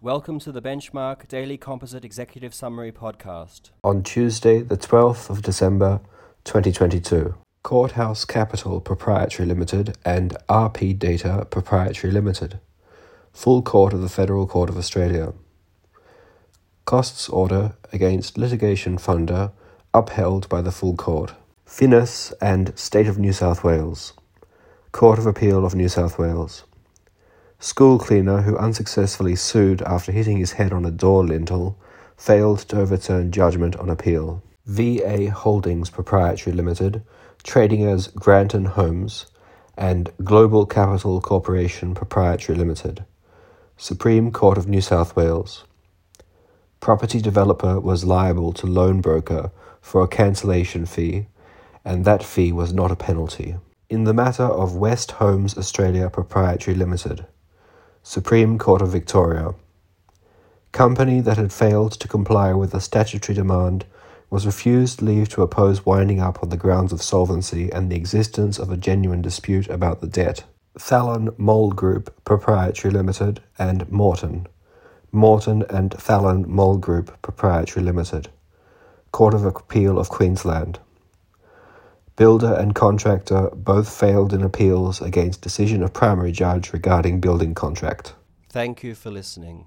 Welcome to the Benchmark Daily Composite Executive Summary Podcast. On Tuesday, the 12th of December 2022, Courthouse Capital Proprietary Limited and RP Data Proprietary Limited. Full Court of the Federal Court of Australia. Costs order against litigation funder upheld by the full court. Finnis and State of New South Wales. Court of Appeal of New South Wales. School cleaner who unsuccessfully sued after hitting his head on a door lintel failed to overturn judgment on appeal. VA Holdings Proprietary Limited, trading as Granton Homes, and Global Capital Corporation Proprietary Limited. Supreme Court of New South Wales. Property developer was liable to loan broker for a cancellation fee, and that fee was not a penalty. In the matter of West Homes Australia Proprietary Limited. Supreme Court of Victoria. Company that had failed to comply with a statutory demand was refused leave to oppose winding up on the grounds of solvency and the existence of a genuine dispute about the debt. Thallon Mole Group Proprietary Limited and Morton. Morton and Thallon Mole Group Proprietary Limited. Court of Appeal of Queensland. Builder and contractor both failed in appeals against decision of primary judge regarding building contract. Thank you for listening.